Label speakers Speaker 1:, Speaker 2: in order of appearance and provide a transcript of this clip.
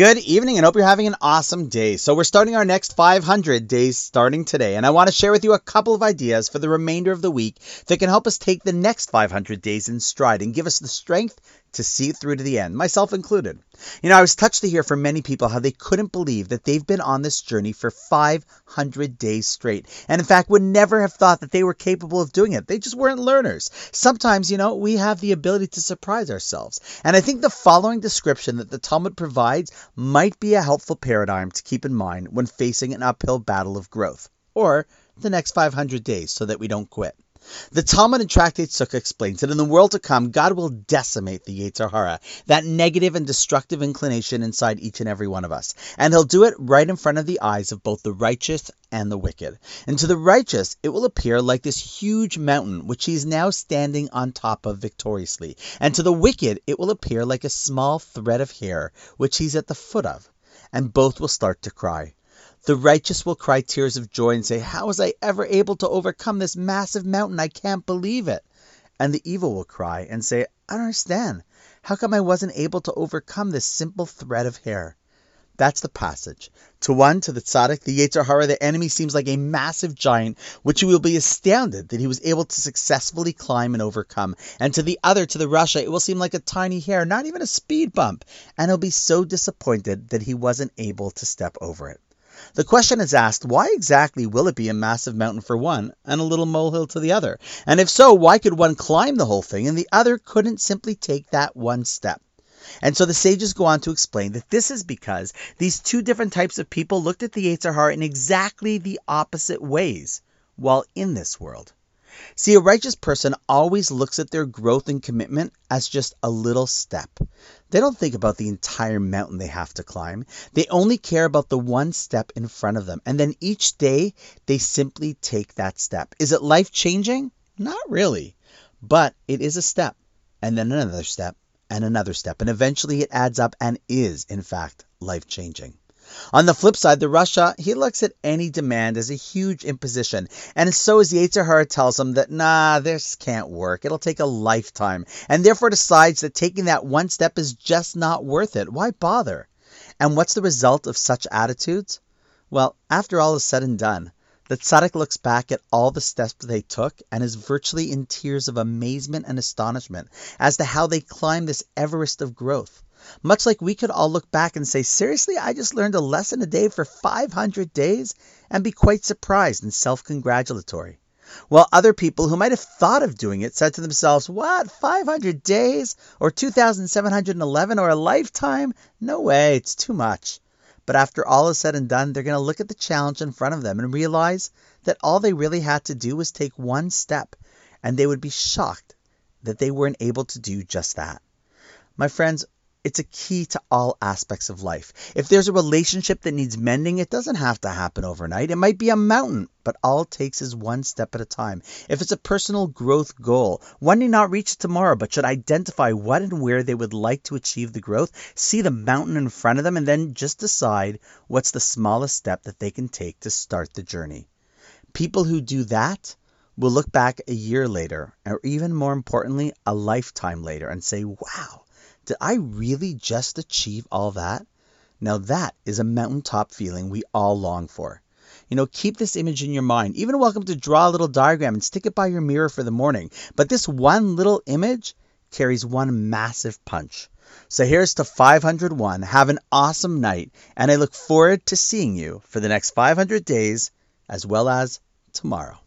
Speaker 1: Good evening and hope you're having an awesome day. So, we're starting our next 500 days starting today, and I want to share with you a couple of ideas for the remainder of the week that can help us take the next 500 days in stride and give us the strength to see it through to the end, myself included. You know, I was touched to hear from many people how they couldn't believe that they've been on this journey for 500 days straight, and in fact would never have thought that they were capable of doing it. They just weren't learners. Sometimes, you know, we have the ability to surprise ourselves, and I think the following description that the Talmud provides might be a helpful paradigm to keep in mind when facing an uphill battle of growth, or the next 500 days so that we don't quit. The Talmud in Tractate Sukkah explains that in the world to come, God will decimate the Yetzer Hara, that negative and destructive inclination inside each and every one of us. And He'll do it right in front of the eyes of both the righteous and the wicked. And to the righteous, it will appear like this huge mountain, which He is now standing on top of victoriously. And to the wicked, it will appear like a small thread of hair, which He's at the foot of. And both will start to cry. The righteous will cry tears of joy and say, How was I ever able to overcome this massive mountain? I can't believe it. And the evil will cry and say, I don't understand. How come I wasn't able to overcome this simple thread of hair? That's the passage. To one, to the tzaddik, the Yetzer Hara, the enemy seems like a massive giant, which he will be astounded that he was able to successfully climb and overcome. And to the other, to the rasha, it will seem like a tiny hair, not even a speed bump, and he'll be so disappointed that he wasn't able to step over it. The question is asked, why exactly will it be a massive mountain for one and a little molehill to the other? And if so, why could one climb the whole thing and the other couldn't simply take that one step? And so the sages go on to explain that this is because these two different types of people looked at the Yetzer Hara in exactly the opposite ways while in this world. See, a righteous person always looks at their growth and commitment as just a little step. They don't think about the entire mountain they have to climb. They only care about the one step in front of them. And then each day, they simply take that step. Is it life changing? Not really. But it is a step, and then another step, and another step. And eventually it adds up and is, in fact, life changing. On the flip side, the rasha, he looks at any demand as a huge imposition, and so as Hara tells him that, nah, this can't work, it'll take a lifetime, and therefore decides that taking that one step is just not worth it. Why bother? And what's the result of such attitudes? Well, after all is said and done, the tzaddik looks back at all the steps they took and is virtually in tears of amazement and astonishment as to how they climbed this Everest of growth. Much like we could all look back and say, seriously, I just learned a lesson a day for 500 days and be quite surprised and self congratulatory. While other people who might have thought of doing it said to themselves, What, 500 days? Or 2,711? Or a lifetime? No way, it's too much. But after all is said and done, they're going to look at the challenge in front of them and realize that all they really had to do was take one step, and they would be shocked that they weren't able to do just that. My friends, it's a key to all aspects of life. If there's a relationship that needs mending, it doesn't have to happen overnight. It might be a mountain, but all it takes is one step at a time. If it's a personal growth goal, one may not reach it tomorrow, but should identify what and where they would like to achieve the growth, see the mountain in front of them, and then just decide what's the smallest step that they can take to start the journey. People who do that will look back a year later, or even more importantly, a lifetime later, and say, wow did I really just achieve all that? Now that is a mountaintop feeling we all long for. You know, keep this image in your mind. Even welcome to draw a little diagram and stick it by your mirror for the morning. But this one little image carries one massive punch. So here's to 501. Have an awesome night, and I look forward to seeing you for the next 500 days as well as tomorrow.